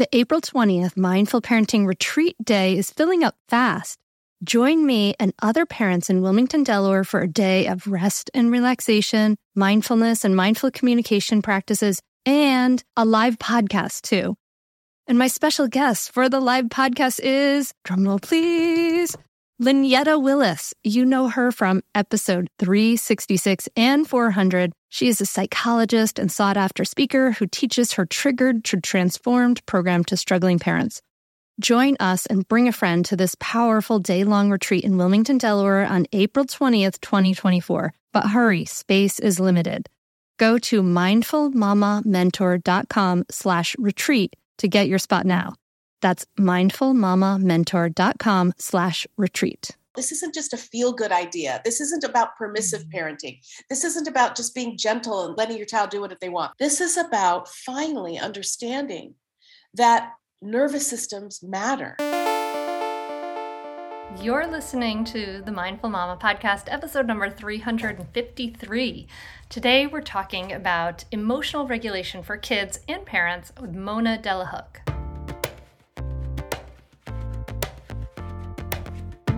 The April 20th Mindful Parenting Retreat Day is filling up fast. Join me and other parents in Wilmington, Delaware for a day of rest and relaxation, mindfulness and mindful communication practices, and a live podcast too. And my special guest for the live podcast is, drumroll please, Lynetta Willis. You know her from episode 366 and 400. She is a psychologist and sought after speaker who teaches her Triggered to Transformed program to struggling parents. Join us and bring a friend to this powerful day long retreat in Wilmington, Delaware on April 20th, 2024. But hurry, space is limited. Go to mindfulmamamentor.com slash retreat to get your spot now. That's mindfulmamamentor.com slash retreat. This isn't just a feel good idea. This isn't about permissive mm-hmm. parenting. This isn't about just being gentle and letting your child do what they want. This is about finally understanding that nervous systems matter. You're listening to the Mindful Mama podcast, episode number 353. Today, we're talking about emotional regulation for kids and parents with Mona Delahooke.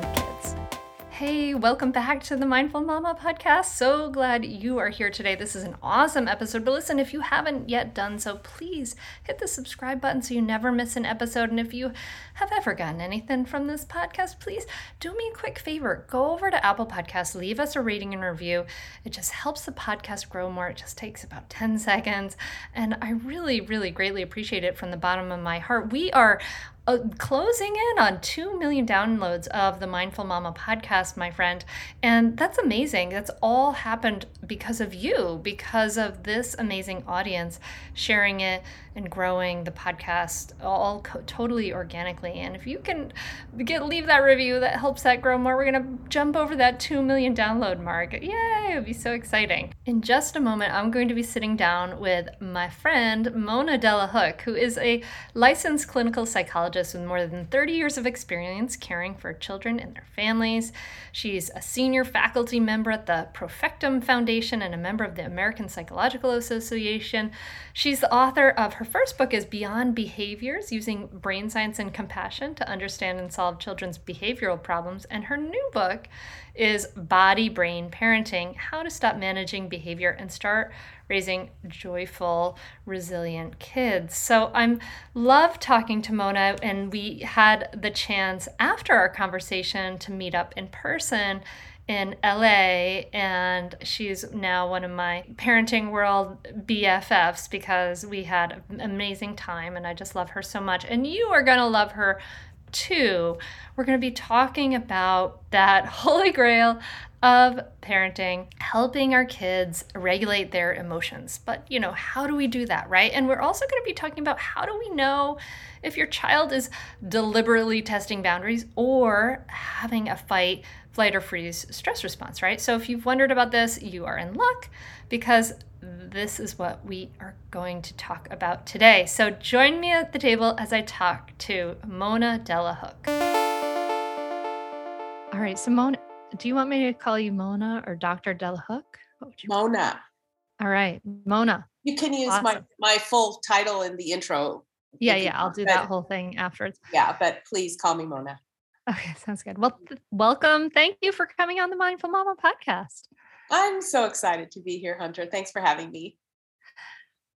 kids. Hey, welcome back to the Mindful Mama podcast. So glad you are here today. This is an awesome episode. But listen, if you haven't yet done so, please hit the subscribe button so you never miss an episode. And if you have ever gotten anything from this podcast, please do me a quick favor. Go over to Apple Podcasts, leave us a rating and review. It just helps the podcast grow more. It just takes about 10 seconds. And I really, really greatly appreciate it from the bottom of my heart. We are uh, closing in on 2 million downloads of the Mindful Mama podcast, my friend. And that's amazing. That's all happened because of you, because of this amazing audience sharing it and growing the podcast all co- totally organically. And if you can get leave that review, that helps that grow more. We're gonna jump over that two million download mark. Yay! It'll be so exciting. In just a moment, I'm going to be sitting down with my friend Mona Delahooke, who is a licensed clinical psychologist with more than 30 years of experience caring for children and their families. She's a senior faculty member at the Profectum Foundation and a member of the American Psychological Association. She's the author of her first book is Beyond Behaviors, using brain science and compassion to understand and solve children's behavioral problems. And her new book is Body Brain Parenting How to Stop Managing Behavior and Start Raising Joyful, Resilient Kids. So I'm love talking to Mona, and we had the chance after our conversation to meet up in person in LA, and she's now one of my parenting world BFFs because we had an amazing time, and I just love her so much. And you are going to love her too. We're going to be talking about that holy grail of parenting, helping our kids regulate their emotions. But, you know, how do we do that, right? And we're also going to be talking about how do we know if your child is deliberately testing boundaries or having a fight flight or freeze stress response, right? So if you've wondered about this, you are in luck because this is what we are going to talk about today. So join me at the table as I talk to Mona Delahooke. All right, so Mona, do you want me to call you Mona or Dr. Delahooke? Mona. All right, Mona. You can use awesome. my my full title in the intro. Yeah, yeah, I'll do that whole thing afterwards. Yeah, but please call me Mona. Okay, sounds good. Well, th- welcome. Thank you for coming on the Mindful Mama podcast. I'm so excited to be here, Hunter. Thanks for having me.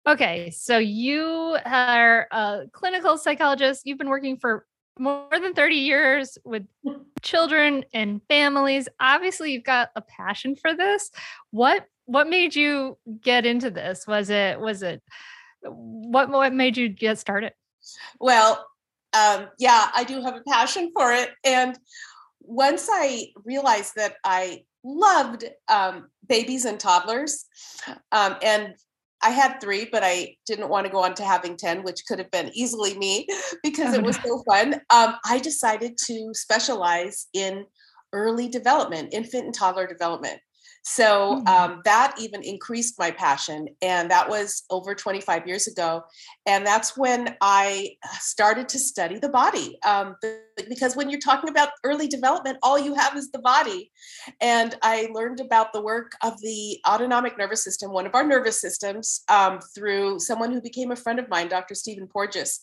Okay, so you are a clinical psychologist. You've been working for more than 30 years with children and families. Obviously, you've got a passion for this. What what made you get into this? Was it was it what what made you get started? Well, um, yeah, I do have a passion for it. And once I realized that I loved um, babies and toddlers, um, and I had three, but I didn't want to go on to having 10, which could have been easily me because it was so fun. Um, I decided to specialize in early development, infant and toddler development. So mm. um, that even increased my passion. And that was over 25 years ago. And that's when I started to study the body. Um, because when you're talking about early development, all you have is the body. And I learned about the work of the autonomic nervous system, one of our nervous systems, um, through someone who became a friend of mine, Dr. Stephen Porges,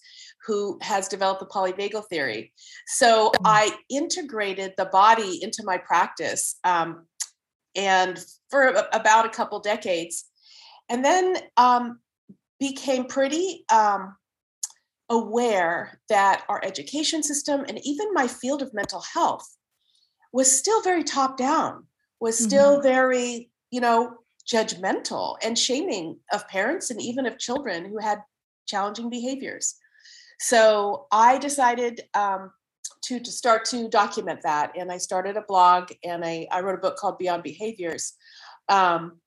who has developed the polyvagal theory. So hmm. I integrated the body into my practice um, and for about a couple decades and then um, became pretty um, aware that our education system and even my field of mental health was still very top down was still mm-hmm. very you know judgmental and shaming of parents and even of children who had challenging behaviors so i decided um, to, to start to document that. And I started a blog and I, I wrote a book called Beyond Behaviors um,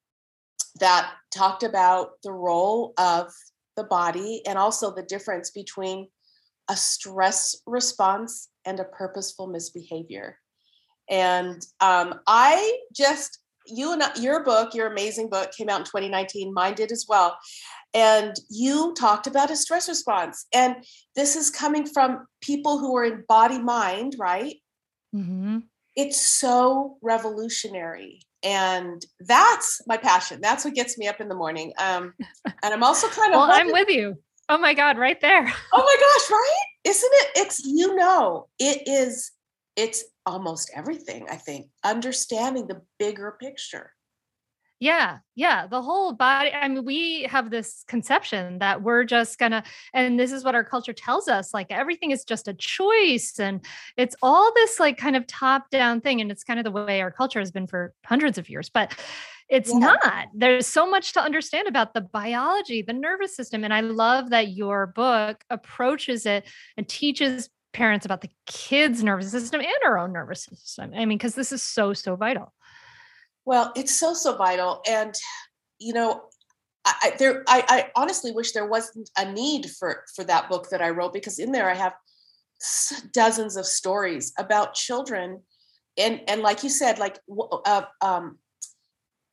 that talked about the role of the body and also the difference between a stress response and a purposeful misbehavior. And um, I just, you and your book, your amazing book came out in 2019, mine did as well and you talked about a stress response and this is coming from people who are in body mind right? Mm-hmm. it's so revolutionary and that's my passion. That's what gets me up in the morning um, and i'm also kind of well i'm with you. Oh my god right there. Oh my gosh right? Isn't it it's you know it is it's almost everything i think. Understanding the bigger picture yeah, yeah. The whole body. I mean, we have this conception that we're just gonna, and this is what our culture tells us like everything is just a choice. And it's all this like kind of top down thing. And it's kind of the way our culture has been for hundreds of years. But it's yeah. not. There's so much to understand about the biology, the nervous system. And I love that your book approaches it and teaches parents about the kids' nervous system and our own nervous system. I mean, because this is so, so vital. Well, it's so so vital, and you know, I, I there I, I honestly wish there wasn't a need for for that book that I wrote because in there I have dozens of stories about children, and and like you said, like uh, um,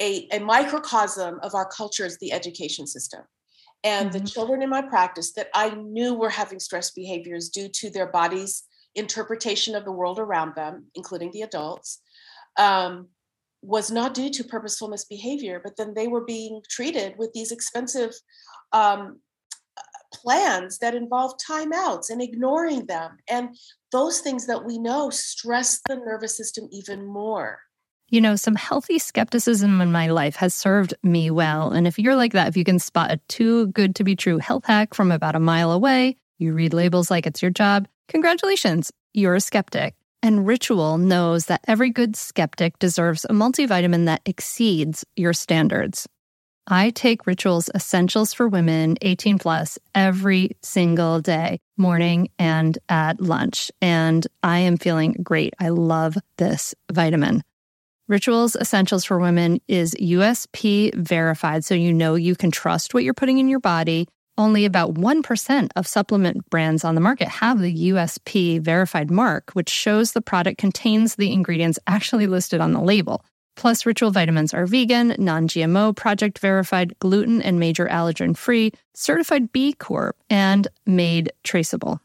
a a microcosm of our culture is the education system. And mm-hmm. the children in my practice that I knew were having stress behaviors due to their body's interpretation of the world around them, including the adults, um, was not due to purposeful misbehavior, but then they were being treated with these expensive um, plans that involve timeouts and ignoring them. And those things that we know stress the nervous system even more. You know, some healthy skepticism in my life has served me well. And if you're like that, if you can spot a too good to be true health hack from about a mile away, you read labels like it's your job, congratulations, you're a skeptic. And Ritual knows that every good skeptic deserves a multivitamin that exceeds your standards. I take Ritual's Essentials for Women 18 plus every single day, morning and at lunch. And I am feeling great. I love this vitamin. Rituals Essentials for Women is USP verified, so you know you can trust what you're putting in your body. Only about 1% of supplement brands on the market have the USP verified mark, which shows the product contains the ingredients actually listed on the label. Plus, Ritual vitamins are vegan, non GMO, project verified, gluten and major allergen free, certified B Corp, and made traceable.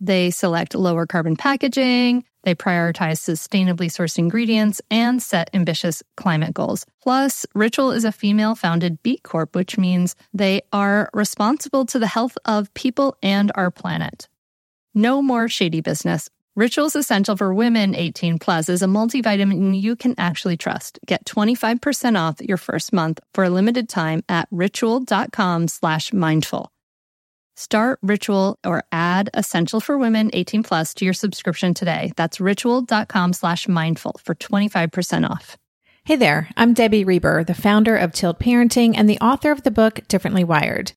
They select lower carbon packaging, they prioritize sustainably sourced ingredients and set ambitious climate goals. Plus, Ritual is a female founded B Corp, which means they are responsible to the health of people and our planet. No more shady business. Ritual's Essential for Women 18 Plus is a multivitamin you can actually trust. Get 25% off your first month for a limited time at ritual.com slash mindful. Start Ritual or add Essential for Women 18 plus to your subscription today. That's ritual.com slash mindful for 25% off. Hey there, I'm Debbie Reber, the founder of Tilt Parenting and the author of the book Differently Wired.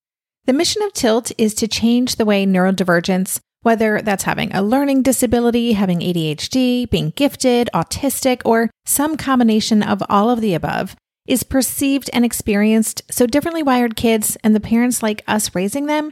The mission of Tilt is to change the way neurodivergence, whether that's having a learning disability, having ADHD, being gifted, autistic, or some combination of all of the above, is perceived and experienced so differently wired kids and the parents like us raising them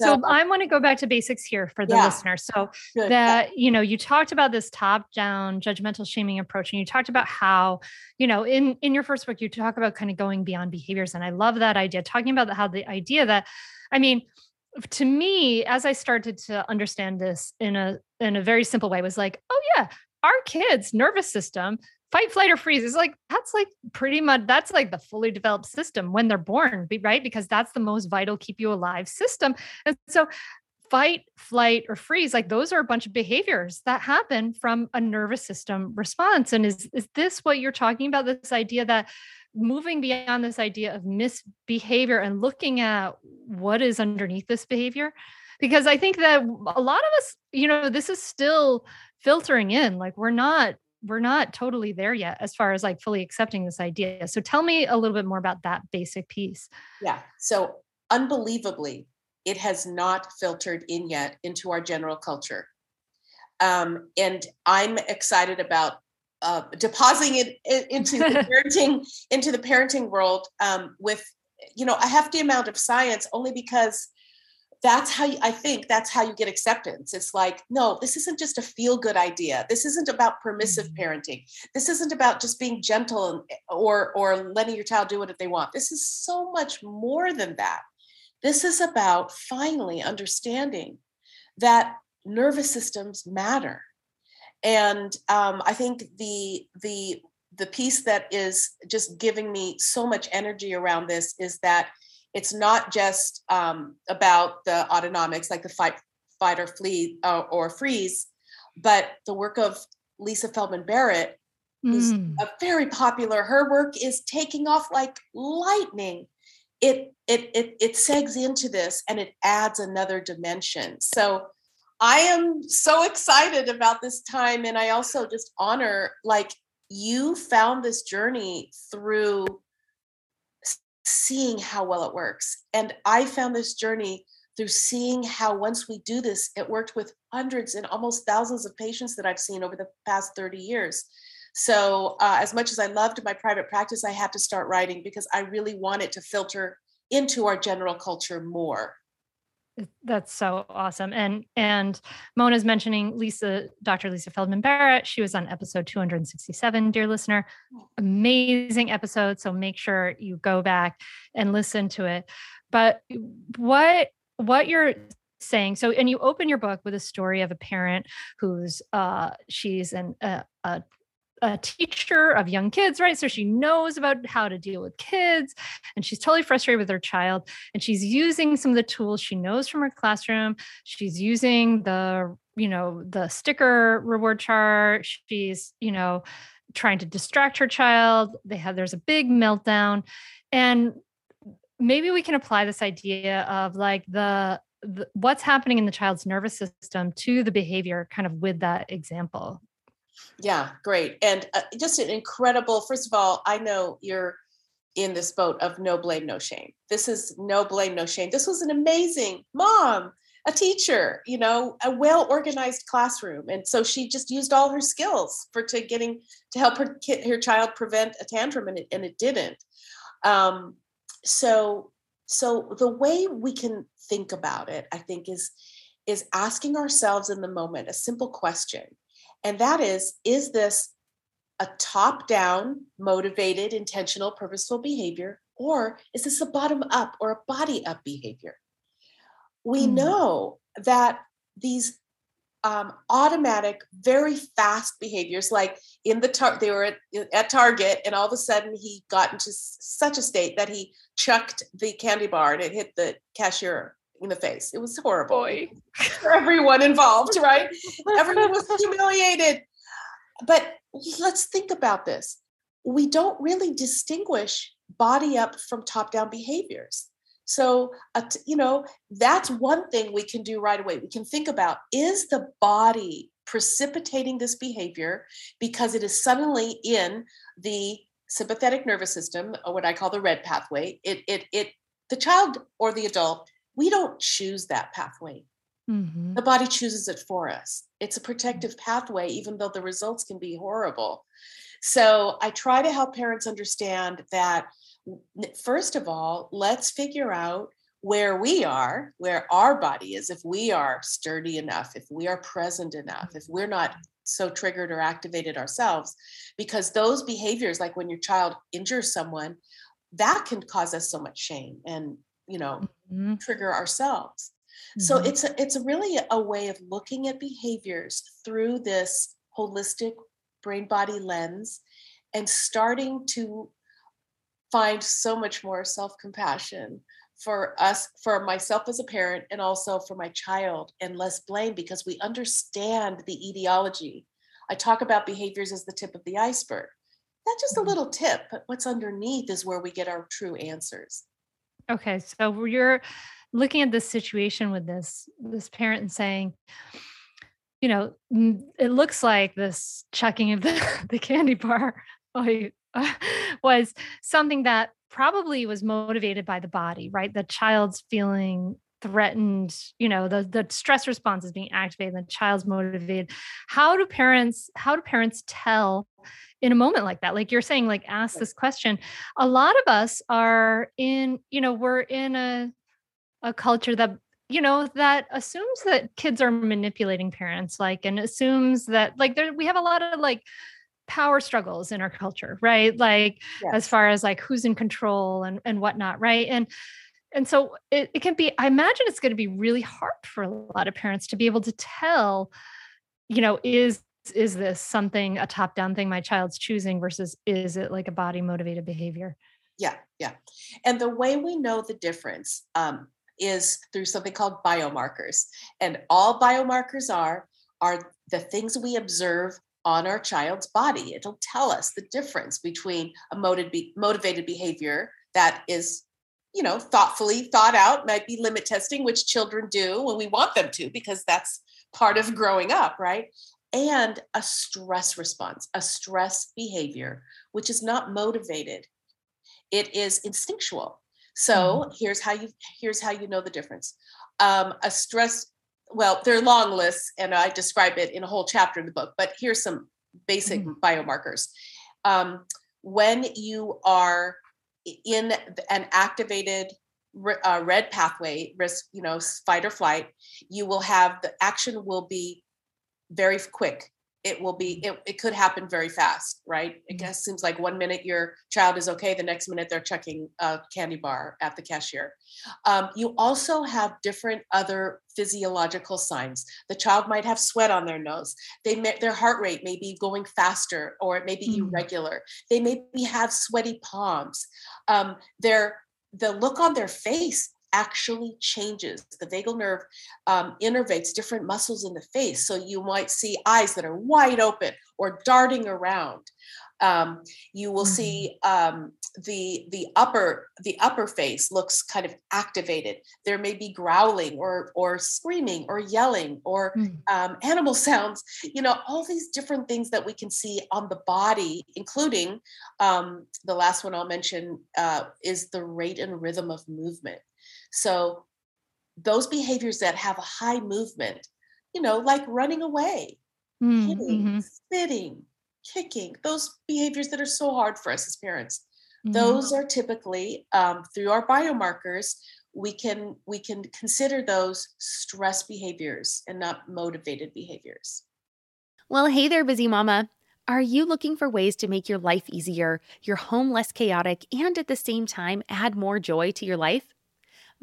So, so I want to go back to basics here for the yeah. listener. So Good. that, you know, you talked about this top down judgmental shaming approach and you talked about how, you know, in in your first book you talk about kind of going beyond behaviors and I love that idea talking about how the idea that I mean, to me as I started to understand this in a in a very simple way was like, oh yeah, our kids nervous system fight flight or freeze is like that's like pretty much that's like the fully developed system when they're born right? Because that's the most vital keep you alive system. And so fight flight or freeze like those are a bunch of behaviors that happen from a nervous system response. And is is this what you're talking about this idea that moving beyond this idea of misbehavior and looking at what is underneath this behavior? Because i think that a lot of us you know this is still filtering in like we're not we're not totally there yet as far as like fully accepting this idea. So tell me a little bit more about that basic piece. Yeah. So unbelievably, it has not filtered in yet into our general culture. Um, and I'm excited about uh, depositing it into the parenting into the parenting world um, with you know a hefty amount of science, only because that's how you, I think that's how you get acceptance. It's like, no, this isn't just a feel good idea. This isn't about permissive mm-hmm. parenting. This isn't about just being gentle or or letting your child do what they want. This is so much more than that. This is about finally understanding that nervous systems matter. And um, I think the the the piece that is just giving me so much energy around this is that it's not just um, about the autonomics, like the fight, fight or flee uh, or freeze, but the work of Lisa Feldman Barrett, who's mm. a very popular. Her work is taking off like lightning. It it it it segs into this and it adds another dimension. So I am so excited about this time, and I also just honor like you found this journey through seeing how well it works. And I found this journey through seeing how once we do this, it worked with hundreds and almost thousands of patients that I've seen over the past 30 years. So, uh, as much as I loved my private practice, I had to start writing because I really wanted to filter into our general culture more. That's so awesome. And and Mona's mentioning Lisa, Dr. Lisa Feldman Barrett. She was on episode 267, dear listener. Amazing episode. So make sure you go back and listen to it. But what what you're saying so and you open your book with a story of a parent who's uh she's an a a teacher of young kids, right? So she knows about how to deal with kids and she's totally frustrated with her child. And she's using some of the tools she knows from her classroom. She's using the, you know, the sticker reward chart. She's, you know, trying to distract her child. They have, there's a big meltdown. And maybe we can apply this idea of like the, the what's happening in the child's nervous system to the behavior kind of with that example yeah, great. And uh, just an incredible, first of all, I know you're in this boat of no blame, no shame. This is no blame, no shame. This was an amazing mom, a teacher, you know, a well organized classroom. And so she just used all her skills for to getting to help her kid, her child prevent a tantrum and it, and it didn't. Um, so so the way we can think about it, I think, is is asking ourselves in the moment a simple question and that is is this a top down, motivated, intentional, purposeful behavior, or is this a bottom up or a body up behavior? We mm. know that these um, automatic, very fast behaviors. Like in the tar- they were at, at Target, and all of a sudden he got into such a state that he chucked the candy bar and it hit the cashier in the face. It was horrible Boy. for everyone involved, right? everyone was humiliated. But let's think about this. We don't really distinguish body up from top down behaviors. So, uh, you know, that's one thing we can do right away. We can think about is the body precipitating this behavior because it is suddenly in the sympathetic nervous system, or what I call the red pathway. It, it, it, the child or the adult, we don't choose that pathway. Mm-hmm. The body chooses it for us. It's a protective pathway, even though the results can be horrible. So I try to help parents understand that first of all, let's figure out where we are, where our body is, if we are sturdy enough, if we are present enough, if we're not so triggered or activated ourselves, because those behaviors, like when your child injures someone, that can cause us so much shame and you know mm-hmm. trigger ourselves. Mm-hmm. So it's a, it's really a way of looking at behaviors through this holistic brain body lens and starting to find so much more self compassion for us, for myself as a parent, and also for my child, and less blame because we understand the etiology. I talk about behaviors as the tip of the iceberg. That's just a mm-hmm. little tip, but what's underneath is where we get our true answers. Okay, so you're looking at this situation with this this parent and saying, you know, it looks like this chucking of the, the candy bar was something that probably was motivated by the body, right? The child's feeling threatened, you know, the the stress response is being activated, the child's motivated. How do parents how do parents tell in a moment like that? Like you're saying like ask this question. A lot of us are in, you know, we're in a a culture that you know that assumes that kids are manipulating parents like and assumes that like there we have a lot of like power struggles in our culture, right? Like yes. as far as like who's in control and, and whatnot, right? And and so it, it can be, I imagine it's going to be really hard for a lot of parents to be able to tell, you know, is is this something a top-down thing my child's choosing versus is it like a body motivated behavior? Yeah, yeah. And the way we know the difference um, is through something called biomarkers. And all biomarkers are are the things we observe on our child's body. It'll tell us the difference between a motivated behavior that is, you know, thoughtfully thought out, might be limit testing, which children do when we want them to, because that's part of growing up, right? And a stress response, a stress behavior, which is not motivated. It is instinctual. So mm-hmm. here's how you here's how you know the difference. Um, a stress well, they're long lists, and I describe it in a whole chapter in the book. But here's some basic mm-hmm. biomarkers. Um, when you are in an activated uh, red pathway, risk, you know, fight or flight, you will have the action will be very quick it will be it, it could happen very fast right? It mm-hmm. seems like one minute your child is okay the next minute they're checking a candy bar at the cashier. Um, you also have different other physiological signs. The child might have sweat on their nose. They may, their heart rate may be going faster or it may be mm. irregular. They may be have sweaty palms. Um, their the look on their face actually changes. The vagal nerve um, innervates different muscles in the face. So you might see eyes that are wide open or darting around. Um, you will mm-hmm. see um, the the upper the upper face looks kind of activated. There may be growling or or screaming or yelling or mm-hmm. animal sounds. You know all these different things that we can see on the body, including um, the last one I'll mention uh, is the rate and rhythm of movement. So those behaviors that have a high movement, you know, like running away, mm, hitting, mm-hmm. spitting, kicking, those behaviors that are so hard for us as parents. Mm-hmm. Those are typically um, through our biomarkers. We can we can consider those stress behaviors and not motivated behaviors. Well, hey there, busy mama. Are you looking for ways to make your life easier, your home less chaotic, and at the same time add more joy to your life?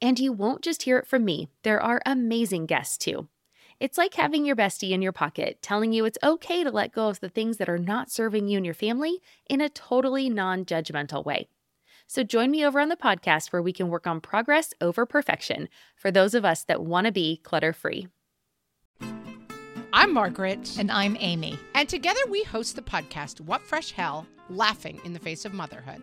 And you won't just hear it from me, there are amazing guests too. It's like having your bestie in your pocket telling you it's okay to let go of the things that are not serving you and your family in a totally non judgmental way. So join me over on the podcast where we can work on progress over perfection for those of us that want to be clutter free. I'm Margaret. And I'm Amy. And together we host the podcast, What Fresh Hell Laughing in the Face of Motherhood.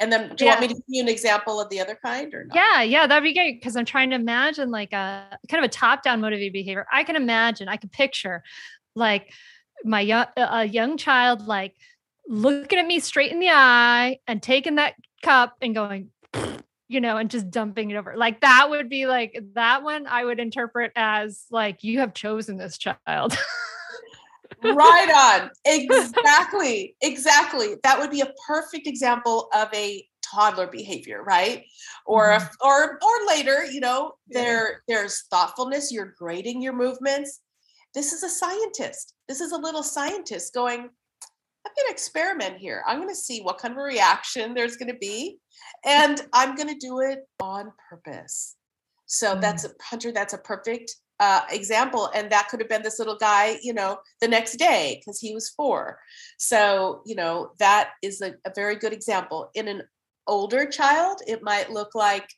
And then do you yeah. want me to give you an example of the other kind or not? Yeah, yeah, that'd be great. Cause I'm trying to imagine like a kind of a top-down motivated behavior. I can imagine, I can picture like my young a young child like looking at me straight in the eye and taking that cup and going, you know, and just dumping it over. Like that would be like that one I would interpret as like you have chosen this child. right on. Exactly. Exactly. That would be a perfect example of a toddler behavior, right? Or mm-hmm. or or later, you know, there there's thoughtfulness, you're grading your movements. This is a scientist. This is a little scientist going, I'm going to experiment here. I'm going to see what kind of a reaction there's going to be and I'm going to do it on purpose. So mm-hmm. that's a hunter that's a perfect uh, example and that could have been this little guy you know the next day because he was four. So you know that is a, a, very good example. In an older child it might look like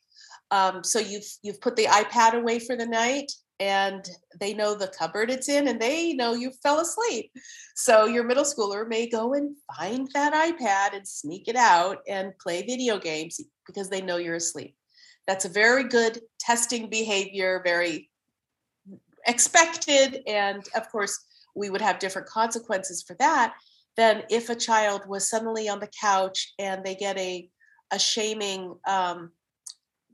um, so you've you've put the ipad away for the night and they know the cupboard it's in and they know you fell asleep. So your middle schooler may go and find that ipad and sneak it out and play video games because they know you're asleep. That's a very good testing behavior very expected. And of course, we would have different consequences for that than if a child was suddenly on the couch and they get a, a shaming um,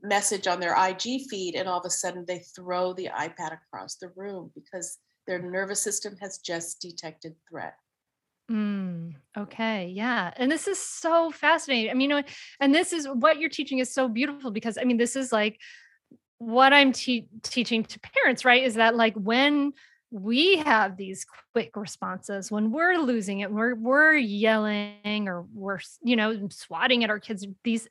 message on their IG feed, and all of a sudden they throw the iPad across the room because their nervous system has just detected threat. Mm, okay. Yeah. And this is so fascinating. I mean, you know, and this is what you're teaching is so beautiful because I mean, this is like what I'm te- teaching to parents, right, is that like when we have these quick responses when we're losing it, we're we're yelling or we're you know swatting at our kids. These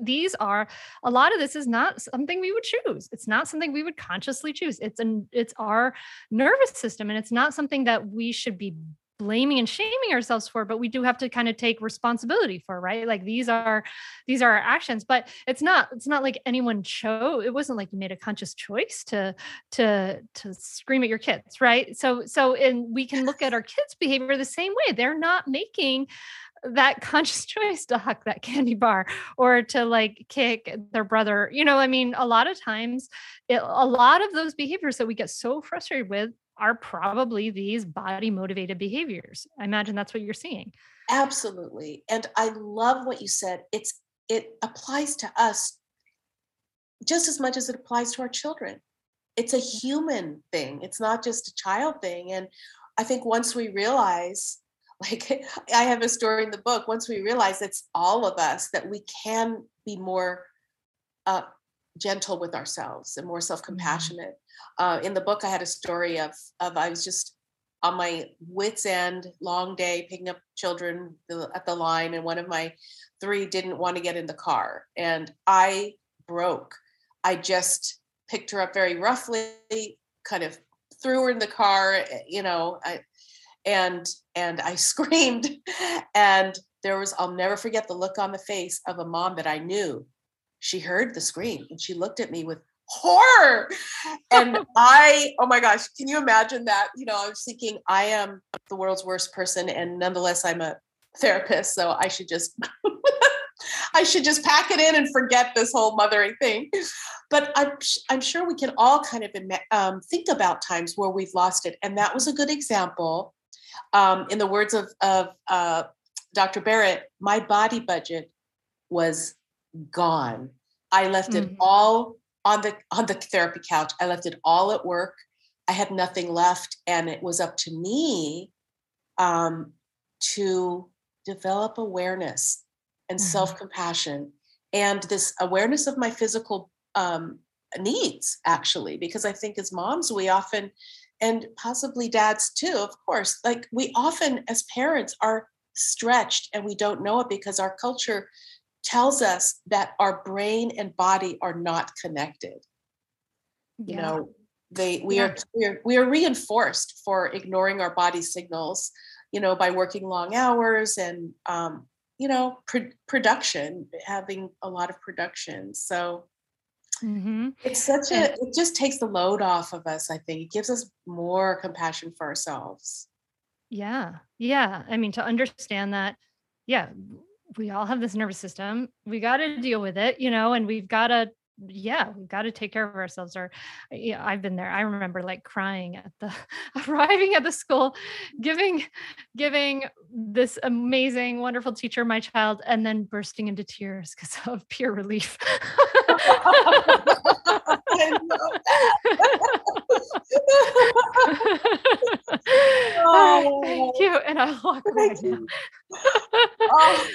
these are a lot of this is not something we would choose it's not something we would consciously choose it's an it's our nervous system and it's not something that we should be blaming and shaming ourselves for but we do have to kind of take responsibility for right? Like these are these are our actions but it's not it's not like anyone chose it wasn't like you made a conscious choice to to to scream at your kids right? So so and we can look at our kids behavior the same way. They're not making that conscious choice to huck that candy bar or to like kick their brother you know i mean a lot of times it, a lot of those behaviors that we get so frustrated with are probably these body motivated behaviors. I imagine that's what you're seeing. Absolutely. And I love what you said. It's it applies to us just as much as it applies to our children. It's a human thing. It's not just a child thing. And I think once we realize like I have a story in the book, once we realize it's all of us that we can be more uh, gentle with ourselves and more mm-hmm. self-compassionate. Uh, in the book, I had a story of of I was just on my wits end, long day, picking up children at the line, and one of my three didn't want to get in the car, and I broke. I just picked her up very roughly, kind of threw her in the car, eh, you know, I, and and I screamed, and there was I'll never forget the look on the face of a mom that I knew. She heard the scream and she looked at me with horror. And I, oh my gosh, can you imagine that? You know, I was thinking I am the world's worst person, and nonetheless, I'm a therapist, so I should just I should just pack it in and forget this whole mothering thing. But I'm, I'm sure we can all kind of um, think about times where we've lost it. And that was a good example. Um, in the words of, of uh, Dr. Barrett, my body budget was gone. I left mm-hmm. it all on the on the therapy couch. I left it all at work. I had nothing left, and it was up to me um, to develop awareness and mm-hmm. self compassion and this awareness of my physical um, needs, actually, because I think as moms, we often, and possibly dads too, of course, like we often as parents are stretched and we don't know it because our culture tells us that our brain and body are not connected. Yeah. You know, they we yeah. are we are we are reinforced for ignoring our body signals, you know, by working long hours and um, you know pr- production having a lot of production so mm-hmm. it's such a it just takes the load off of us i think it gives us more compassion for ourselves yeah yeah i mean to understand that yeah we all have this nervous system. We got to deal with it you know and we've got to yeah, we've got to take care of ourselves. Or yeah, I've been there. I remember like crying at the arriving at the school, giving giving this amazing, wonderful teacher my child, and then bursting into tears because of pure relief. oh, thank you. And I walk away oh,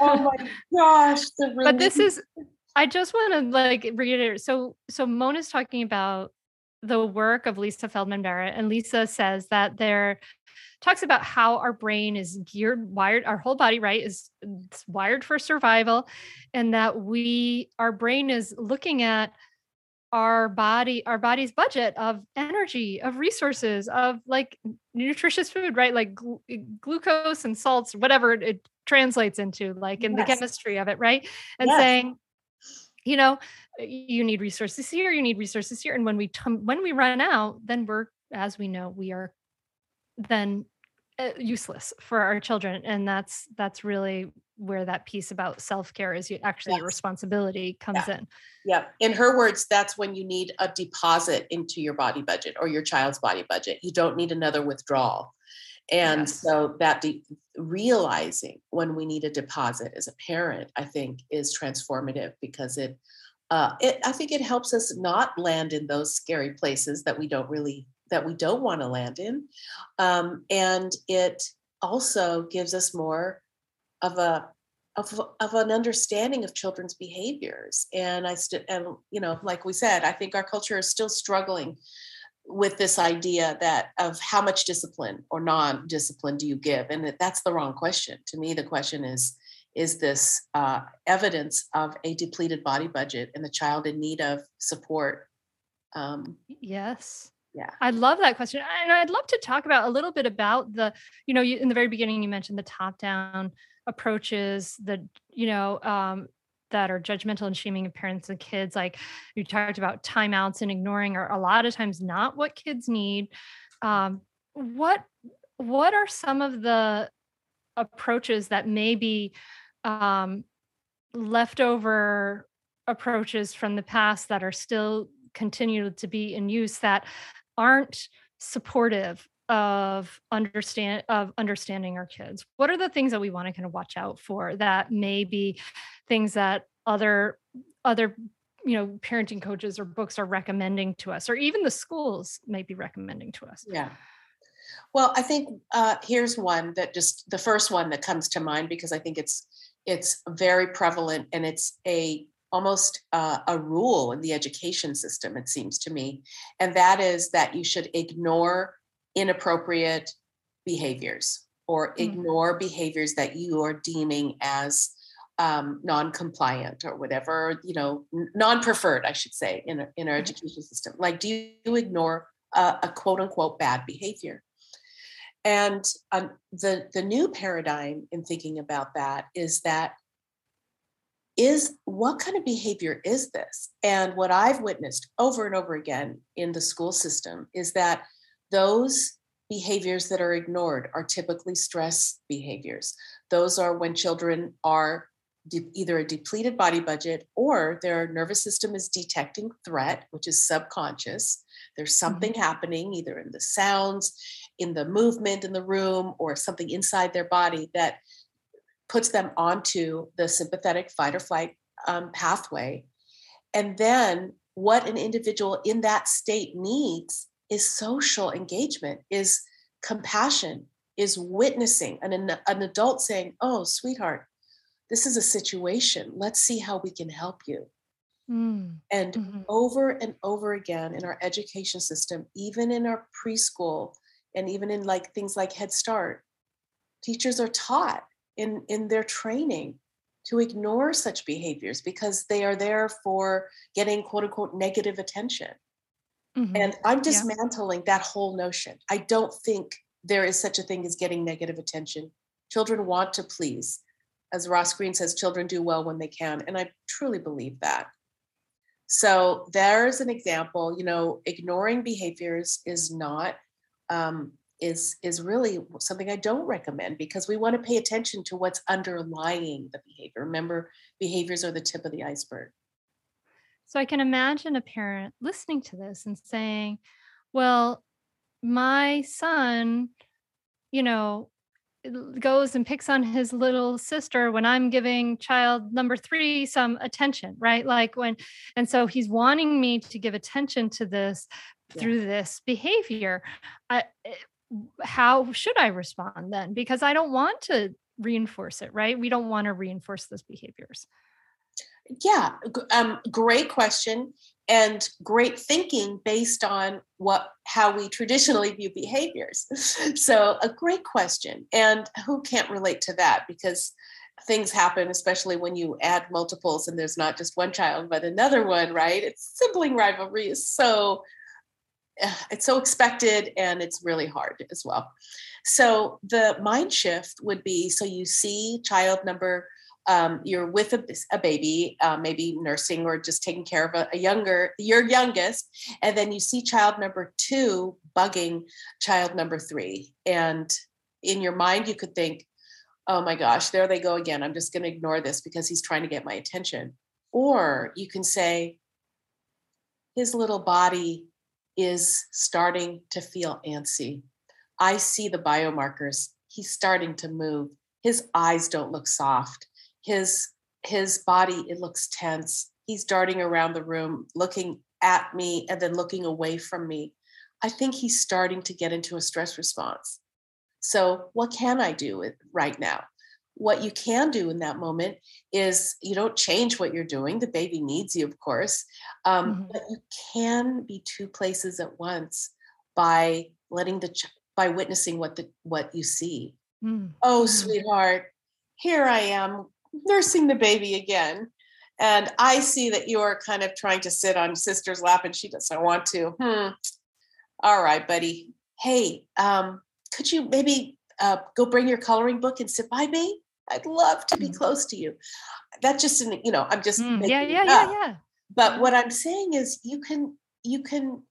oh my gosh. but this is I just want to like reiterate. So, so Mona's talking about the work of Lisa Feldman Barrett, and Lisa says that there talks about how our brain is geared, wired, our whole body, right, is wired for survival, and that we, our brain is looking at our body, our body's budget of energy, of resources, of like nutritious food, right, like gl- eh, glucose and salts, whatever it translates into, like in yes. the chemistry of it, right, and yes. saying you know you need resources here you need resources here and when we t- when we run out then we're as we know we are then uh, useless for our children and that's that's really where that piece about self-care is actually yes. a responsibility comes yeah. in yeah in her words that's when you need a deposit into your body budget or your child's body budget you don't need another withdrawal and yes. so that de- realizing when we need a deposit as a parent, I think, is transformative because it, uh, it, I think it helps us not land in those scary places that we don't really that we don't want to land in, um, and it also gives us more of a of, of an understanding of children's behaviors and i st- and you know like we said i think our culture is still struggling with this idea that of how much discipline or non-discipline do you give? And that's the wrong question. To me the question is is this uh, evidence of a depleted body budget and the child in need of support um, yes. yeah. I love that question and i'd love to talk about a little bit about the you know you, in the very beginning you mentioned the top down approaches the you know um, that are judgmental and shaming of parents and kids like you talked about timeouts and ignoring are a lot of times not what kids need. Um, what what are some of the approaches that may be um, leftover approaches from the past that are still continue to be in use that aren't supportive of understand of understanding our kids. What are the things that we want to kind of watch out for that may be things that other other you know parenting coaches or books are recommending to us or even the schools might be recommending to us? Yeah. Well i think uh, here's one that just the first one that comes to mind because i think it's it's very prevalent and it's a almost uh, a rule in the education system it seems to me and that is that you should ignore inappropriate behaviors or mm. ignore mm-hmm. behaviors that you are deeming as um, non-compliant or whatever, you know, non-preferred, I should say, in, in our mm-hmm. education system. Like, do you ignore a, a quote unquote bad behavior. And um, the, the new paradigm in thinking about that is that is what kind of behavior is this? And what I've witnessed over and over again in the school system is that those behaviors that are ignored are typically stress behaviors. Those are when children are de- either a depleted body budget or their nervous system is detecting threat, which is subconscious. There's something mm-hmm. happening either in the sounds, in the movement in the room, or something inside their body that puts them onto the sympathetic fight or flight um, pathway. And then what an individual in that state needs is social engagement, is compassion, is witnessing, an, an adult saying, Oh, sweetheart, this is a situation. Let's see how we can help you. Mm. And mm-hmm. over and over again in our education system, even in our preschool, and even in like things like Head Start, teachers are taught in, in their training to ignore such behaviors because they are there for getting quote unquote negative attention. Mm-hmm. And I'm dismantling yeah. that whole notion. I don't think there is such a thing as getting negative attention. Children want to please as Ross Greene says, children do well when they can. And I truly believe that. So there's an example, you know, ignoring behaviors is not, um, is, is really something I don't recommend because we want to pay attention to what's underlying the behavior. Remember, behaviors are the tip of the iceberg. So I can imagine a parent listening to this and saying, well, my son, you know, goes and picks on his little sister when I'm giving child number three some attention, right? Like when, and so he's wanting me to give attention to this yeah. through this behavior. I, eh, how should I respond then? Because I don't want to reinforce it, right? We don't want to reinforce those behaviors. Yeah, um, great question and great thinking based on what how we traditionally view behaviors. so a great question, and who can't relate to that because things happen, especially when you add multiples and there's not just one child but another one, right? It's sibling rivalry is so it's so expected and it's really hard as well. So the mind shift would be so you see child number um, you're with a, a baby, uh, maybe nursing or just taking care of a, a, younger, your youngest, and then you see child number two bugging child number three. And in your mind, you could think, oh my gosh, there they go again. I'm just going to ignore this because he's trying to get my attention. Or you can say, his little body is starting to feel antsy. I see the biomarkers. He's starting to move. His eyes don't look soft his his body it looks tense. He's darting around the room looking at me and then looking away from me. I think he's starting to get into a stress response. So what can i do right now? What you can do in that moment is you don't change what you're doing. The baby needs you of course. Um, mm-hmm. but you can be two places at once by letting the ch- by witnessing what the what you see. Mm-hmm. oh sweetheart here i am nursing the baby again. And I see that you're kind of trying to sit on sister's lap and she doesn't want to. Hmm. All right, buddy. Hey, um, could you maybe uh, go bring your coloring book and sit by me? I'd love to be mm. close to you. That's just an, you know, I'm just mm, yeah, yeah, yeah, yeah. But what I'm saying is you can you can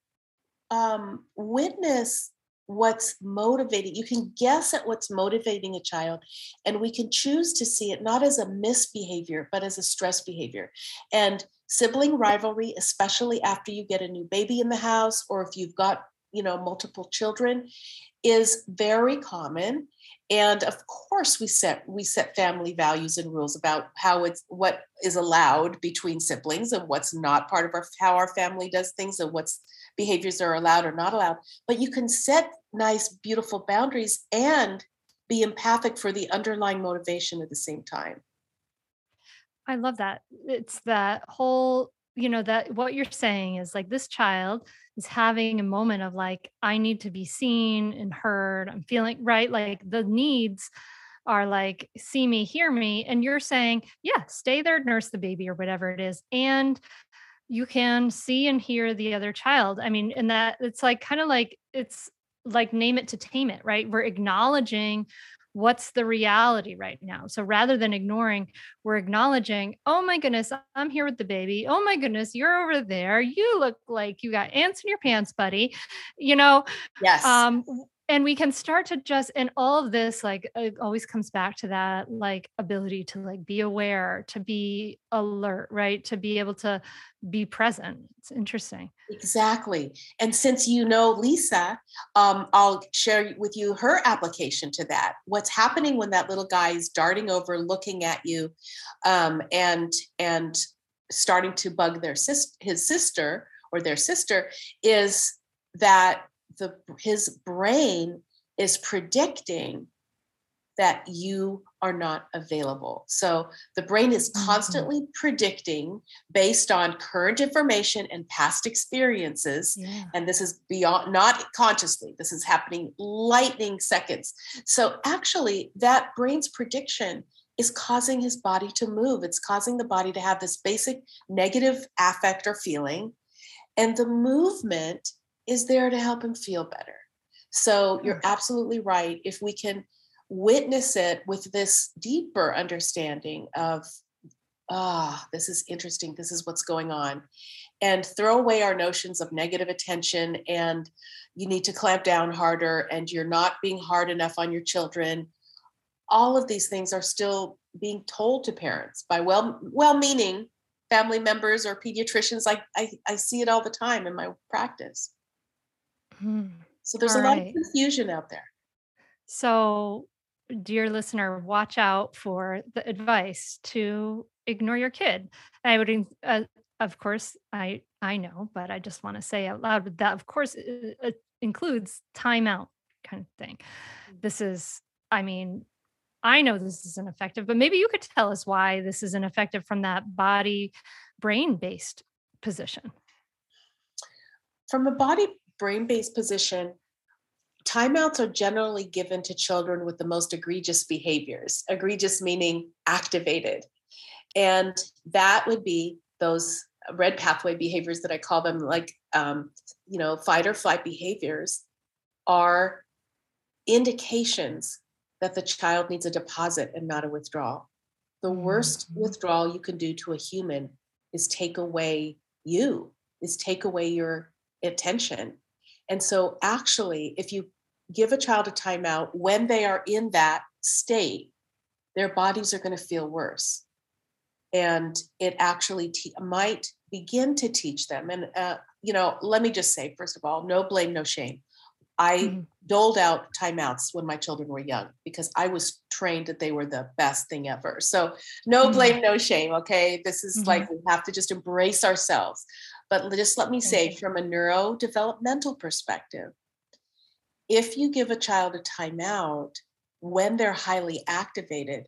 um, witness what's motivating you can guess at what's motivating a child and we can choose to see it not as a misbehavior but as a stress behavior. And sibling rivalry especially after you get a new baby in the house or if you've got you know multiple children is very common. And of course we set we set family values and rules about how it's what is allowed between siblings and what's not part of our how our family does things and what's behaviors are allowed or not allowed but you can set nice beautiful boundaries and be empathic for the underlying motivation at the same time. I love that. It's that whole you know that what you're saying is like this child is having a moment of like i need to be seen and heard. I'm feeling right? Like the needs are like see me hear me. And you're saying yeah stay there nurse the baby or whatever it is. And you can see and hear the other child. I mean, and that it's like kind of like it's like name it to tame it, right? We're acknowledging what's the reality right now. So rather than ignoring, we're acknowledging, oh my goodness, I'm here with the baby. Oh my goodness, you're over there. You look like you got ants in your pants, buddy. You know, yes. Um, and we can start to just and all of this like it always comes back to that like ability to like be aware to be alert right? To be able to be present. It's interesting. Exactly. And since you know lisa um, i'll share with you her application to that. What's happening when that little guy is darting over looking at you um, and and starting to bug their sis- his sister or their sister is that the his brain is predicting that you are not available. So the brain is mm-hmm. constantly mm-hmm. predicting based on current information and past experiences. Yeah. And this is beyond, not consciously, this is happening lightning seconds. So actually, that brain's prediction is causing his body to move. It's causing the body to have this basic negative affect or feeling. And the movement is there to help him feel better. So you're absolutely right. If we can witness it with this deeper understanding of, ah, this is interesting, this is what's going on, and throw away our notions of negative attention and you need to clamp down harder and you're not being hard enough on your children. All of these things are still being told to parents by well well meaning family members or pediatricians. I, I, I see it all the time in my practice. Mm-hmm. So there's All a lot right. of confusion out there. So, dear listener, watch out for the advice to ignore your kid. I would, uh, of course, I I know, but I just want to say out loud that, of course, it, it includes timeout kind of thing. Mm. This is, I mean, I know this isn't effective, but maybe you could tell us why this isn't effective from that body brain based position. From a body brain based position, timeouts are generally given to children with the most egregious behaviors, egregious meaning activated. And that would be those red pathway behaviors that I call them, like, um, you know, fight or flight behaviors are indications that the child needs a deposit and not a withdrawal. The worst mm-hmm. withdrawal you can do to a human is take away you, is take away your attention and so, actually, if you give a child a timeout when they are in that state, their bodies are going to feel worse. And it actually te- might begin to teach them. And, uh, you know, let me just say, first of all, no blame, no shame. I mm-hmm. doled out timeouts when my children were young because I was trained that they were the best thing ever. So, no mm-hmm. blame, no shame. Okay. This is mm-hmm. like we have to just embrace ourselves. But just let me say, from a neurodevelopmental perspective, if you give a child a timeout when they're highly activated,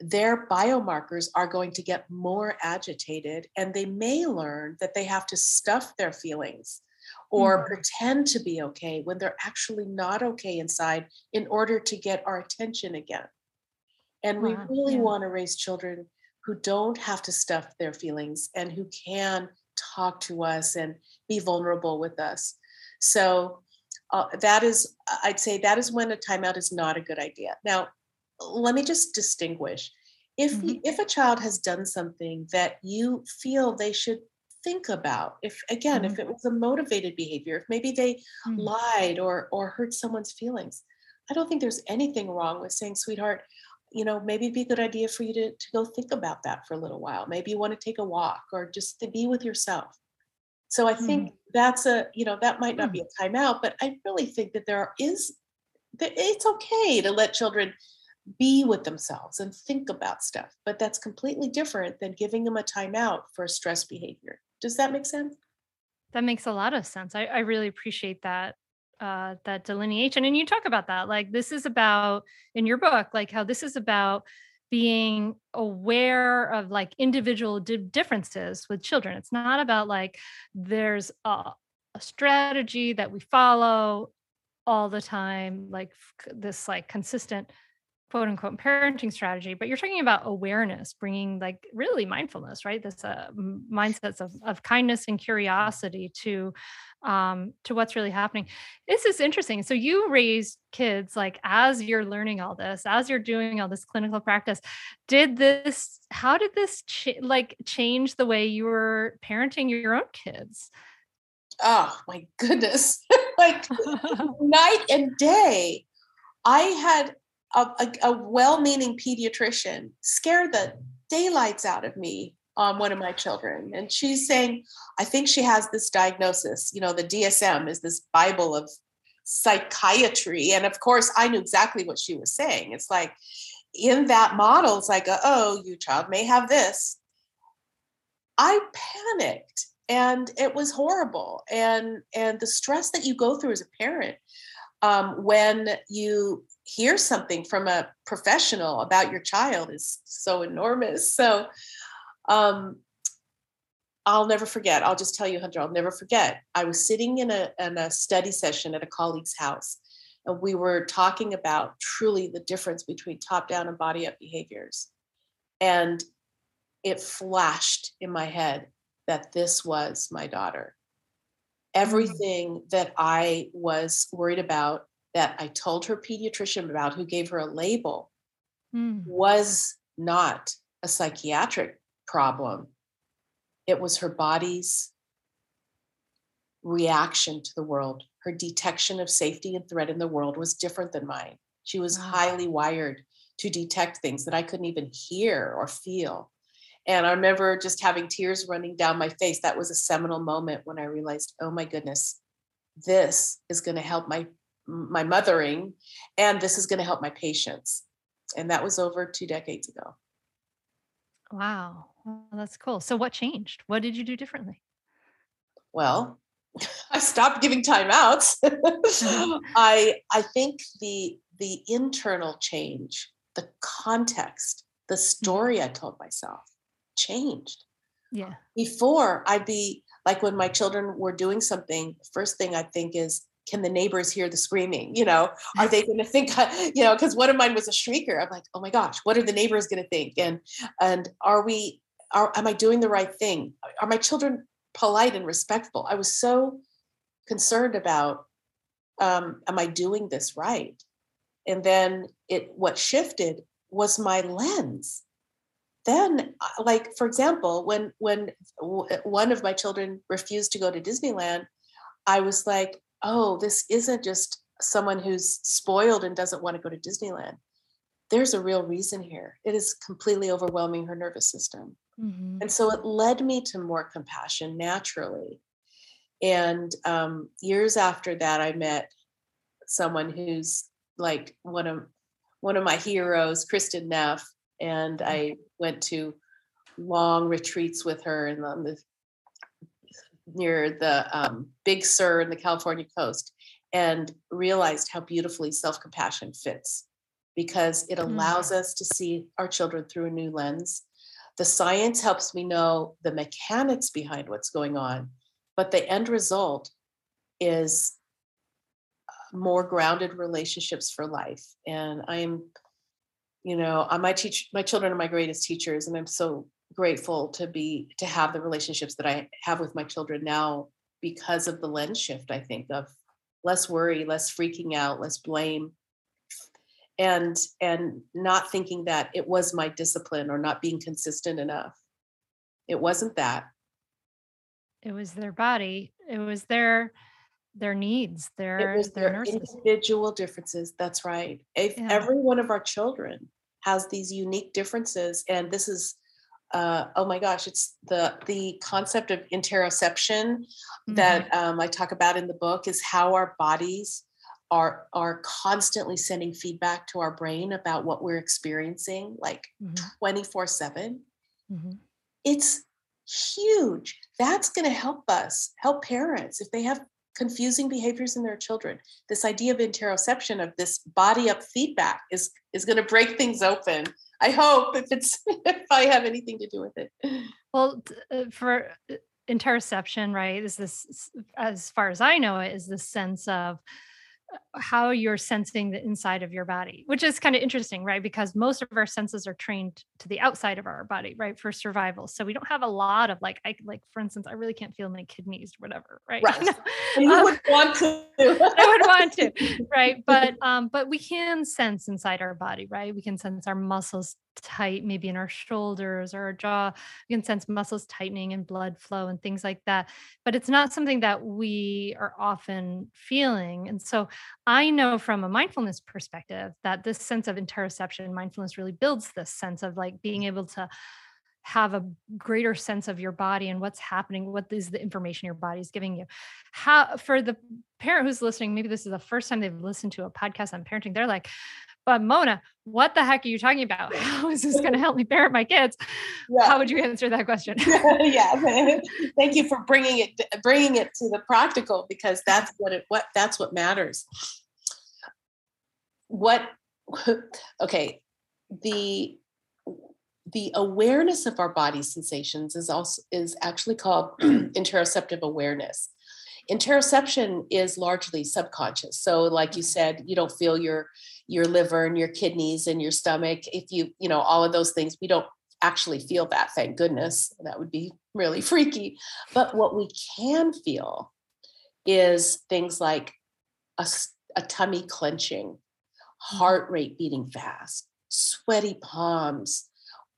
their biomarkers are going to get more agitated and they may learn that they have to stuff their feelings or mm-hmm. pretend to be okay when they're actually not okay inside in order to get our attention again. And we really yeah. want to raise children who don't have to stuff their feelings and who can talk to us and be vulnerable with us. So uh, that is, I'd say that is when a timeout is not a good idea. Now, let me just distinguish. If mm-hmm. if a child has done something that you feel they should think about, if again, mm-hmm. if it was a motivated behavior, if maybe they mm-hmm. lied or or hurt someone's feelings, I don't think there's anything wrong with saying, sweetheart, you know, maybe it'd be a good idea for you to, to go think about that for a little while. Maybe you want to take a walk or just to be with yourself. So I think mm-hmm. that's a, you know, that might not mm-hmm. be a timeout, but I really think that there is, that it's okay to let children be with themselves and think about stuff, but that's completely different than giving them a timeout for a stress behavior. Does that make sense? That makes a lot of sense. I, I really appreciate that uh, that delineation and you talk about that like this is about in your book like how this is about being aware of like individual di- differences with children. It's not about like there's a, a strategy that we follow all the time like f- this like consistent quote unquote parenting strategy but you're talking about awareness bringing like really mindfulness right? This uh, mindsets of, of kindness and curiosity to um to what's really happening. This is interesting. So you raise kids like as you're learning all this as you're doing all this clinical practice did this how did this ch- like change the way you were parenting your own kids? Oh my goodness. Like night and day. I had a, a, a well-meaning pediatrician scared the daylights out of me on one of my children. And she's saying i think she has this diagnosis. You know the dsm is this bible of psychiatry. And of course i knew exactly what she was saying. It's like in that model it's like oh your child may have this. I panicked and it was horrible. And and the stress that you go through as a parent um, when you hear something from a professional about your child is so enormous. So um, I'll never forget. I'll just tell you, Hunter, I'll never forget. I was sitting in a, in a study session at a colleague's house, and we were talking about truly the difference between top down and body up behaviors. And it flashed in my head that this was my daughter. Mm. Everything that I was worried about that I told her pediatrician about, who gave her a label, mm. was not a psychiatric problem. It was her body's reaction to the world. Her detection of safety and threat in the world was different than mine. She was wow. highly wired to detect things that I couldn't even hear or feel. And I remember just having tears running down my face. That was a seminal moment when I realized, oh my goodness, this is going to help my my mothering and this is going to help my patients. And that was over two decades ago. Wow. Well, that's cool. So what changed? What did you do differently? Well i stopped giving timeouts i i think the the internal change the context the mm-hmm. story i told myself changed. Yeah. Before i'd be like when my children were doing something first thing i think is can the neighbors hear the screaming? You know? Are they going to think you know because one of mine was a shrieker. I'm like oh my gosh what are the neighbors going to think? And and are we are am i doing the right thing? Are my children polite and respectful? I was so concerned about um, am i doing this right? And then it what shifted was my lens then uh, like for example when when one of my children refused to go to disneyland i was like oh, this isn't just someone who's spoiled and doesn't want to go to Disneyland. There's a real reason here. It is completely overwhelming her nervous system. Mm-hmm. And so it led me to more compassion naturally. And um, years after that, I met someone who's like one of one of my heroes, Kristin Neff, and I went to long retreats with her in the, near the um, Big Sur in the California coast and realized how beautifully self compassion fits because it allows mm. us to see our children through a new lens. The science helps me know the mechanics behind what's going on, but the end result is uh, more grounded relationships for life. And I'm, you know, uh, my teach my children are my greatest teachers, and I'm so grateful to be to have the relationships that I have with my children now because of the lens shift I think of less worry, less freaking out, less blame and and not thinking that it was my discipline or not being consistent enough. It wasn't that. It was their body. It was their their needs, their, their, their individual differences. That's right. If yeah. every one of our children has these unique differences, and this is uh, oh my gosh, it's the the concept of interoception mm-hmm. that um, I talk about in the book is how our bodies are are constantly sending feedback to our brain about what we're experiencing, like twenty four seven. Mm-hmm. It's huge. That's going to help us help parents if they have confusing behaviors in their children. This idea of interoception of this body up feedback is is going to break things open I hope if it's if I have anything to do with it. Well, uh, for uh, interoception, right? Is this as far as I know it is the sense of how you're sensing the inside of your body, which is kind of interesting, right? Because most of our senses are trained to the outside of our body, right, for survival. So we don't have a lot of like, I like, for instance, I really can't feel my kidneys, or whatever, right? Right. You Um, would want to. I would want to, right? But um, but we can sense inside our body, right? We can sense our muscles tight, maybe in our shoulders or our jaw. We can sense muscles tightening and blood flow and things like that. But it's not something that we are often feeling. And so I know from a mindfulness perspective that this sense of interoception, mindfulness really builds this sense of like being able to have a greater sense of your body and what's happening what is the information your body is giving you how for the parent who's listening maybe this is the first time they've listened to a podcast on parenting they're like but mona what the heck are you talking about? How is this going to help me parent my kids? Yeah. how would you answer that question? Yeah. Thank you for bringing it bringing it to the practical because that's what it what that's what matters. What okay the the awareness of our body sensations is also is actually called interoceptive awareness interoception is largely subconscious. So like you mm-hmm. said you don't feel your your liver and your kidneys and your stomach. If you you know all of those things we don't actually feel that thank goodness. That would be really freaky. But what we can feel is things like a tummy clenching mm-hmm. heart rate beating fast sweaty palms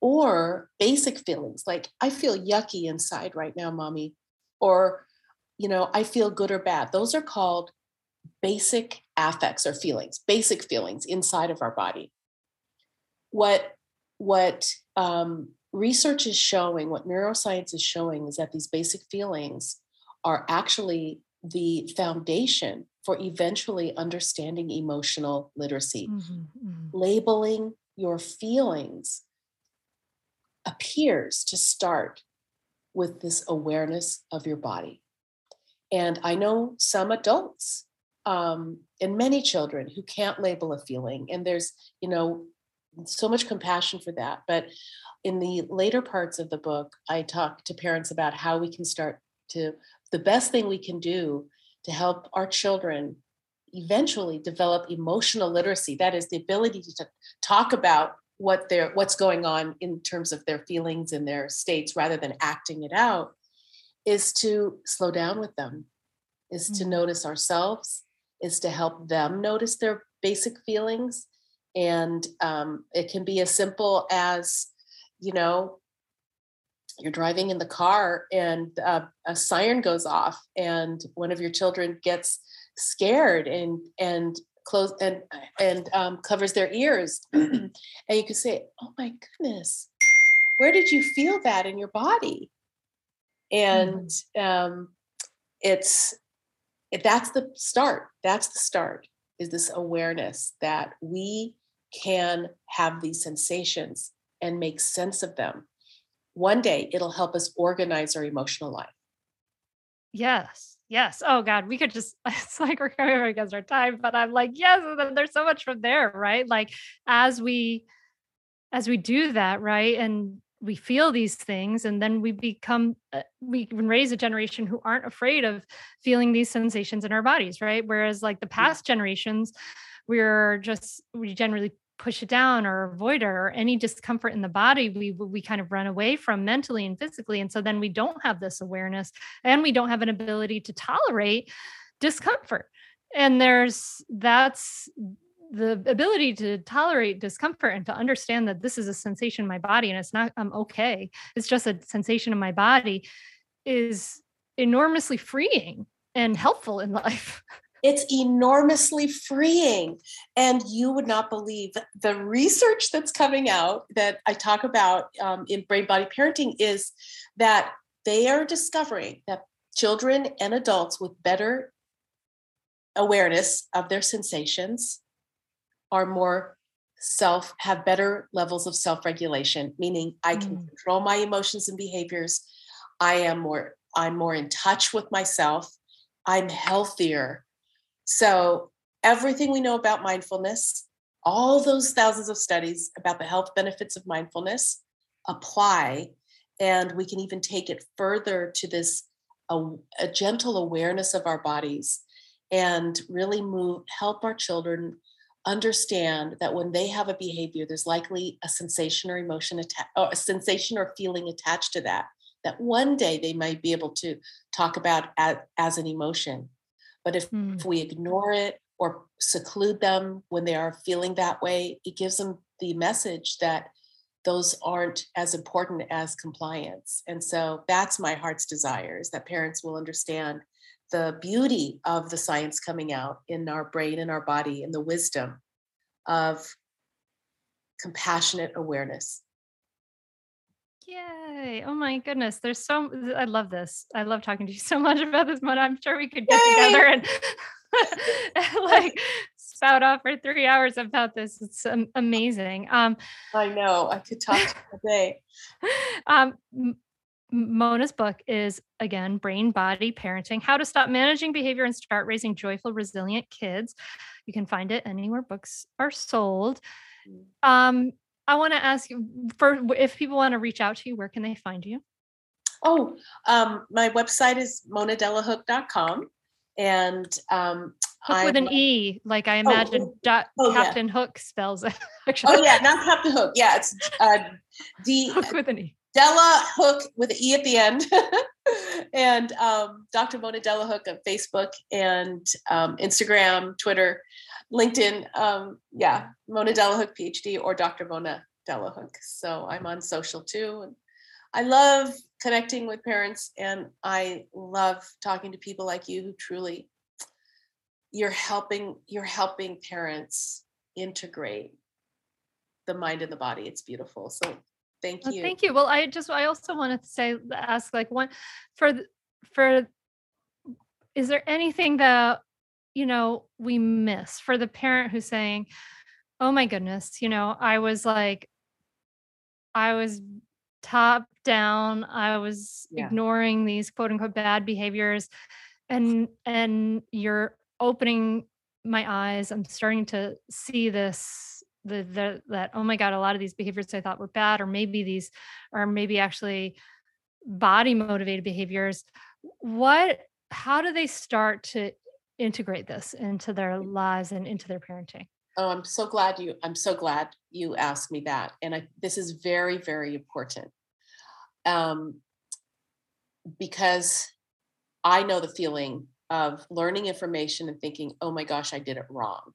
or basic feelings like i feel yucky inside right now mommy or you know i feel good or bad those are called basic affects or feelings basic feelings inside of our body what what um, research is showing what neuroscience is showing is that these basic feelings are actually the foundation for eventually understanding emotional literacy Mhm, mhm. labeling your feelings appears to start with this awareness of your body. And I know some adults um, and many children who can't label a feeling, and there's, you know, so much compassion for that. But in the later parts of the book, I talk to parents about how we can start to, the best thing we can do to help our children eventually develop emotional literacy that is the ability to talk about what they're what's going on in terms of their feelings and their states rather than acting it out is to slow down with them is to Mhm. notice ourselves is to help them notice their basic feelings. And um, it can be as simple as you know you're driving in the car and uh, a siren goes off and one of your children gets scared and and close and and um, covers their ears. And you can say oh my goodness where did you feel that in your body and um, it's it- that's the start that's the start is this awareness that we can have these sensations and make sense of them one day it'll help us organize our emotional life Yes. Yes. Oh God, we could just it's like we're coming against our time, but I'm like, yes, and then there's so much from there, right? Like as we as we do that, right? And we feel these things and then we become uh, we can raise a generation who aren't afraid of feeling these sensations in our bodies, right? Whereas like the past generations, we're just we generally push it down or avoid it or any discomfort in the body we we kind of run away from mentally and physically and so then we don't have this awareness and we don't have an ability to tolerate discomfort and there's that's the ability to tolerate discomfort and to understand that this is a sensation in my body and it's not i'm okay. It's just a sensation in my body is enormously freeing and helpful in life. It's enormously freeing. And you would not believe the research that's coming out that i talk about um, in brain body parenting is that they are discovering that children and adults with better awareness of their sensations are more self have better levels of self-regulation meaning i can Mm. control my emotions and behaviors. I am more i'm more in touch with myself. I'm healthier. So everything we know about mindfulness all those thousands of studies about the health benefits of mindfulness apply and we can even take it further to this a, a gentle awareness of our bodies and really move help our children understand that when they have a behavior there's likely a sensation or emotion atta- or a sensation or feeling attached to that that one day they might be able to talk about as, as an emotion but if, Hmm. if we ignore it or seclude them when they are feeling that way it gives them the message that those aren't as important as compliance and so that's my heart's desire is that parents will understand the beauty of the science coming out in our brain and our body and the wisdom of compassionate awareness. Yay. Oh my goodness. There's so I love this. I love talking to you so much about this, but I'm sure we could get Yay. together and like spout off for three hours about this. It's amazing. Um, I know I could talk to you all day. um, Mona's book is again Brain Body Parenting How to Stop Managing Behavior and Start Raising Joyful, Resilient Kids. You can find it anywhere books are sold. Um, I want to ask you for if people want to reach out to you, where can they find you? Oh, um, my website is monadelahooke.com and um, Hook with an E, like I imagine dot, oh, yeah. Captain Hook spells it. Actually, Oh yeah, not Captain Hook. Yeah, it's uh, D Hook with an E. Della Hook with an E at the end, and um, Dr. Mona Delahooke on Facebook and um, Instagram, Twitter, LinkedIn. Um, yeah, Mona Delahooke PhD or Dr. Mona Delahooke. So I'm on social too, and I love connecting with parents, and I love talking to people like you who truly you're helping you're helping parents integrate the mind and the body. It's beautiful. So thank Well, you. thank you. Well, I just I also wanted to say ask like one for for is there anything that you know we miss for the parent who's saying, "Oh my goodness, you know, I was like I was top down, I was Yeah. ignoring these quote unquote bad behaviors and and you're opening my eyes. I'm starting to see this the, the that oh my god a lot of these behaviors i thought were bad or maybe these are maybe actually body motivated behaviors what how do they start to integrate this into their lives and into their parenting Oh, I'm so glad you. I'm so glad you asked me that, and I, this is very, very important, um, because I know the feeling of learning information and thinking, "Oh my gosh, I did it wrong.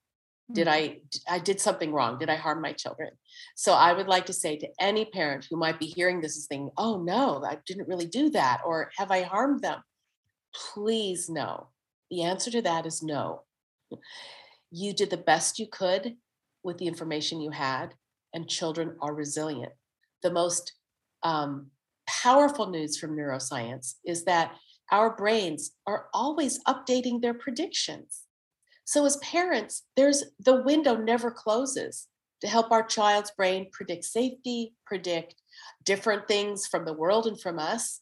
Did Mm. i did something wrong. Did I harm my children?" So I would like to say to any parent who might be hearing this is thinking, "Oh no, I didn't really do that," or "Have I harmed them?" Please no. The answer to that is no you did the best you could with the information you had, and children are resilient. The most um, powerful news from neuroscience is that our brains are always updating their predictions. So, as parents, there's the window never closes to help our child's brain predict safety, predict different things from the world and from us.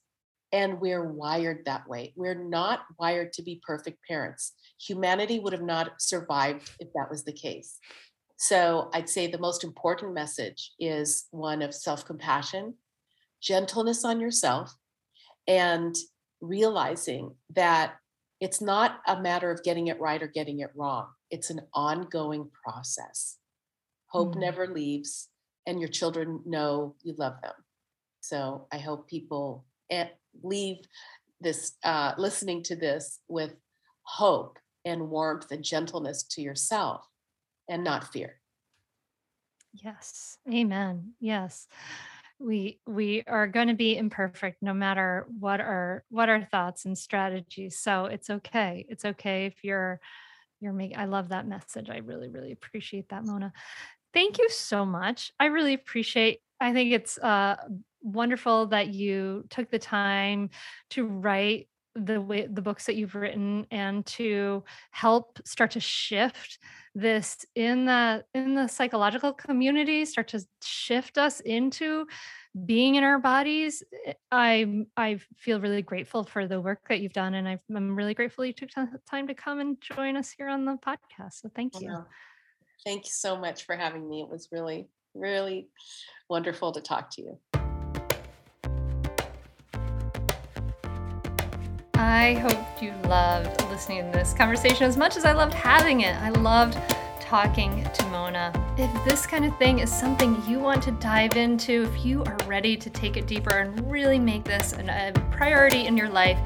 And we're wired that way. We're not wired to be perfect parents humanity would have not survived if that was the case. So I'd say the most important message is one of self compassion, gentleness on yourself, and realizing that it's not a matter of getting it right or getting it wrong. It's an ongoing process. Hope Mm. never leaves, and your children know you love them. So I hope people eh, leave this, uh, listening to this with hope and warmth and gentleness to yourself and not fear. Yes. Amen. Yes. We we are going to be imperfect no matter what our what our thoughts and strategies. So it's okay. It's okay if you're you're making I love that message. I really really appreciate that Mona. Thank you so much. I really appreciate I think it's uh wonderful that you took the time to write the way the books that you've written and to help start to shift this in the in the psychological community start to shift us into being in our bodies Eh, i i feel really grateful for the work that you've done and i i'm really grateful you took ti- time to come and join us here on the podcast so thank you. Thank you so much for having me. It was really, really wonderful to talk to you. I hope you loved listening to this conversation as much as I loved having it. I loved talking to Mona. If this kind of thing is something you want to dive into, if you are ready to take it deeper and really make this an, a priority in your life,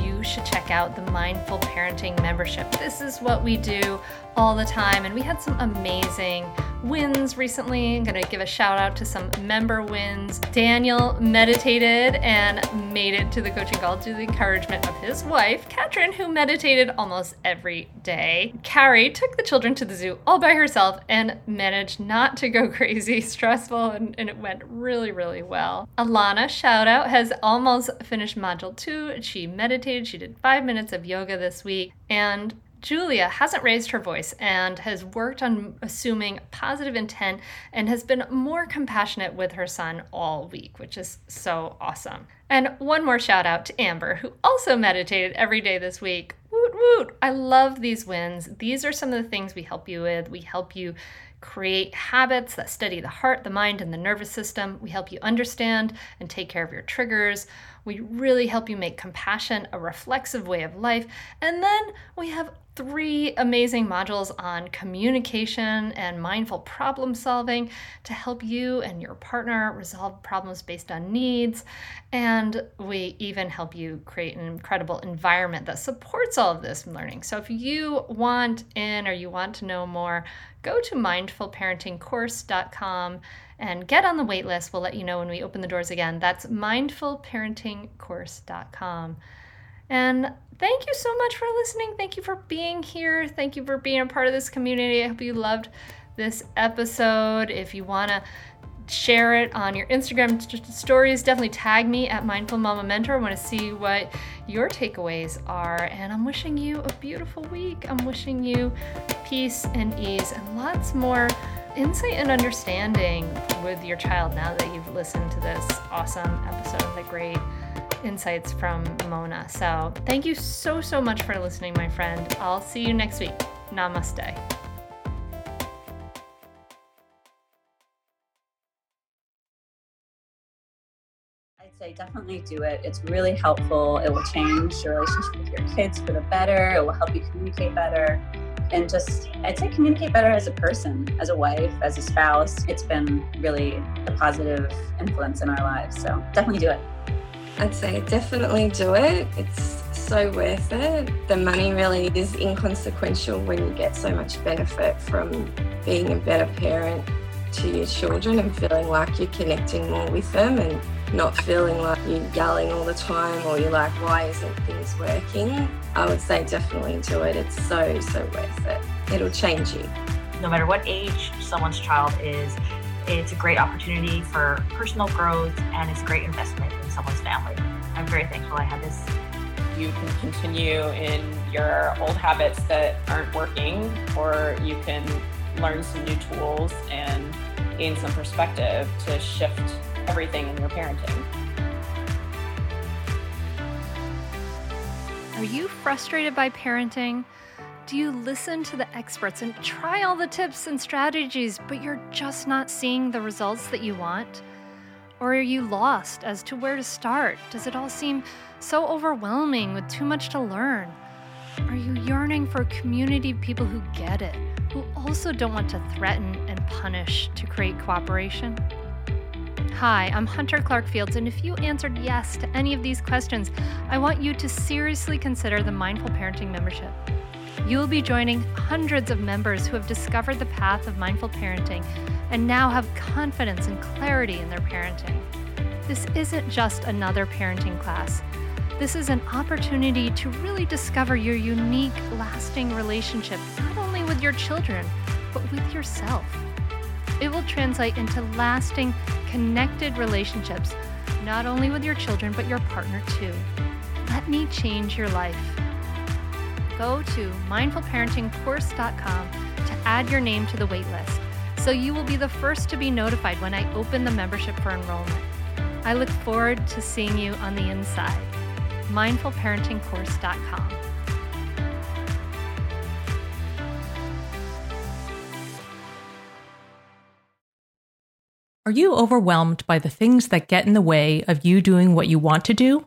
you should check out the Mindful Parenting membership. This is what we do all the time, and we had some amazing wins recently. I'm going to give a shout out to some member wins. Daniel meditated and made it to the coaching call to the encouragement of his wife, Katrin, who meditated almost every day. Carrie took the children to the zoo all by herself and managed not to go crazy, stressful, and, and it went really, really well. Alana, shout out, has almost finished module two. She meditated, she did five minutes of yoga this week, and Julia hasn't raised her voice and has worked on assuming positive intent and has been more compassionate with her son all week, which is so awesome. And one more shout out to Amber, who also meditated every day this week. Woot woot! I love these wins. These are some of the things we help you with. We help you create habits that steady the heart, the mind, and the nervous system. We help you understand and take care of your triggers. We really help you make compassion a reflexive way of life. And then we have three amazing modules on communication and mindful problem solving to help you and your partner resolve problems based on needs. And we even help you create an incredible environment that supports all of this learning. So if you want in or you want to know more, go to mindfulparentingcourse.com and get on the wait list. We'll let you know when we open the doors again. That's mindfulparentingcourse.com. And thank you so much for listening. Thank you for being here. Thank you for being a part of this community. I hope you loved this episode. If you want to share it on your Instagram stories, definitely tag me at Mindful Mama Mentor. I want to see what your takeaways are. And I'm wishing you a beautiful week. I'm wishing you peace and ease and lots more insight and understanding with your child now that you've listened to this awesome episode, of the great insights from Mona. So, thank you so, so much for listening, my friend. I'll see you next week. Namaste. I'd say definitely do it. It's really helpful. It will change your relationship with your kids for the better. It will help you communicate better. And just, I'd say communicate better as a person, as a wife, as a spouse. It's been really a positive influence in our lives. So definitely do it. I'd say definitely do it. It's so worth it. The money really is inconsequential when you get so much benefit from being a better parent to your children and feeling like you're connecting more with them and not feeling like you're yelling all the time or you're like, why isn't things working? I would say definitely do it. It's so, so worth it. It'll change you. No matter what age someone's child is, it's a great opportunity for personal growth and it's a great investment in someone's family. I'm very thankful I had this. You can continue in your old habits that aren't working, or you can learn some new tools and gain some perspective to shift everything in your parenting. Are you frustrated by parenting? Do you listen to the experts and try all the tips and strategies, but you're just not seeing the results that you want? Or are you lost as to where to start? Does it all seem so overwhelming with too much to learn? Are you yearning for a community of people who get it, who also don't want to threaten and punish to create cooperation? Hi, I'm Hunter Clark Fields, and if you answered yes to any of these questions, I want you to seriously consider the Mindful Parenting membership. You will be joining hundreds of members who have discovered the path of mindful parenting and now have confidence and clarity in their parenting. This isn't just another parenting class. This is an opportunity to really discover your unique, lasting relationship, not only with your children, but with yourself. It will translate into lasting, connected relationships, not only with your children, but your partner too. Let me change your life go to mindfulparentingcourse.com to add your name to the waitlist so you will be the first to be notified when I open the membership for enrollment. I look forward to seeing you on the inside. mindfulparentingcourse.com. Are you overwhelmed by the things that get in the way of you doing what you want to do?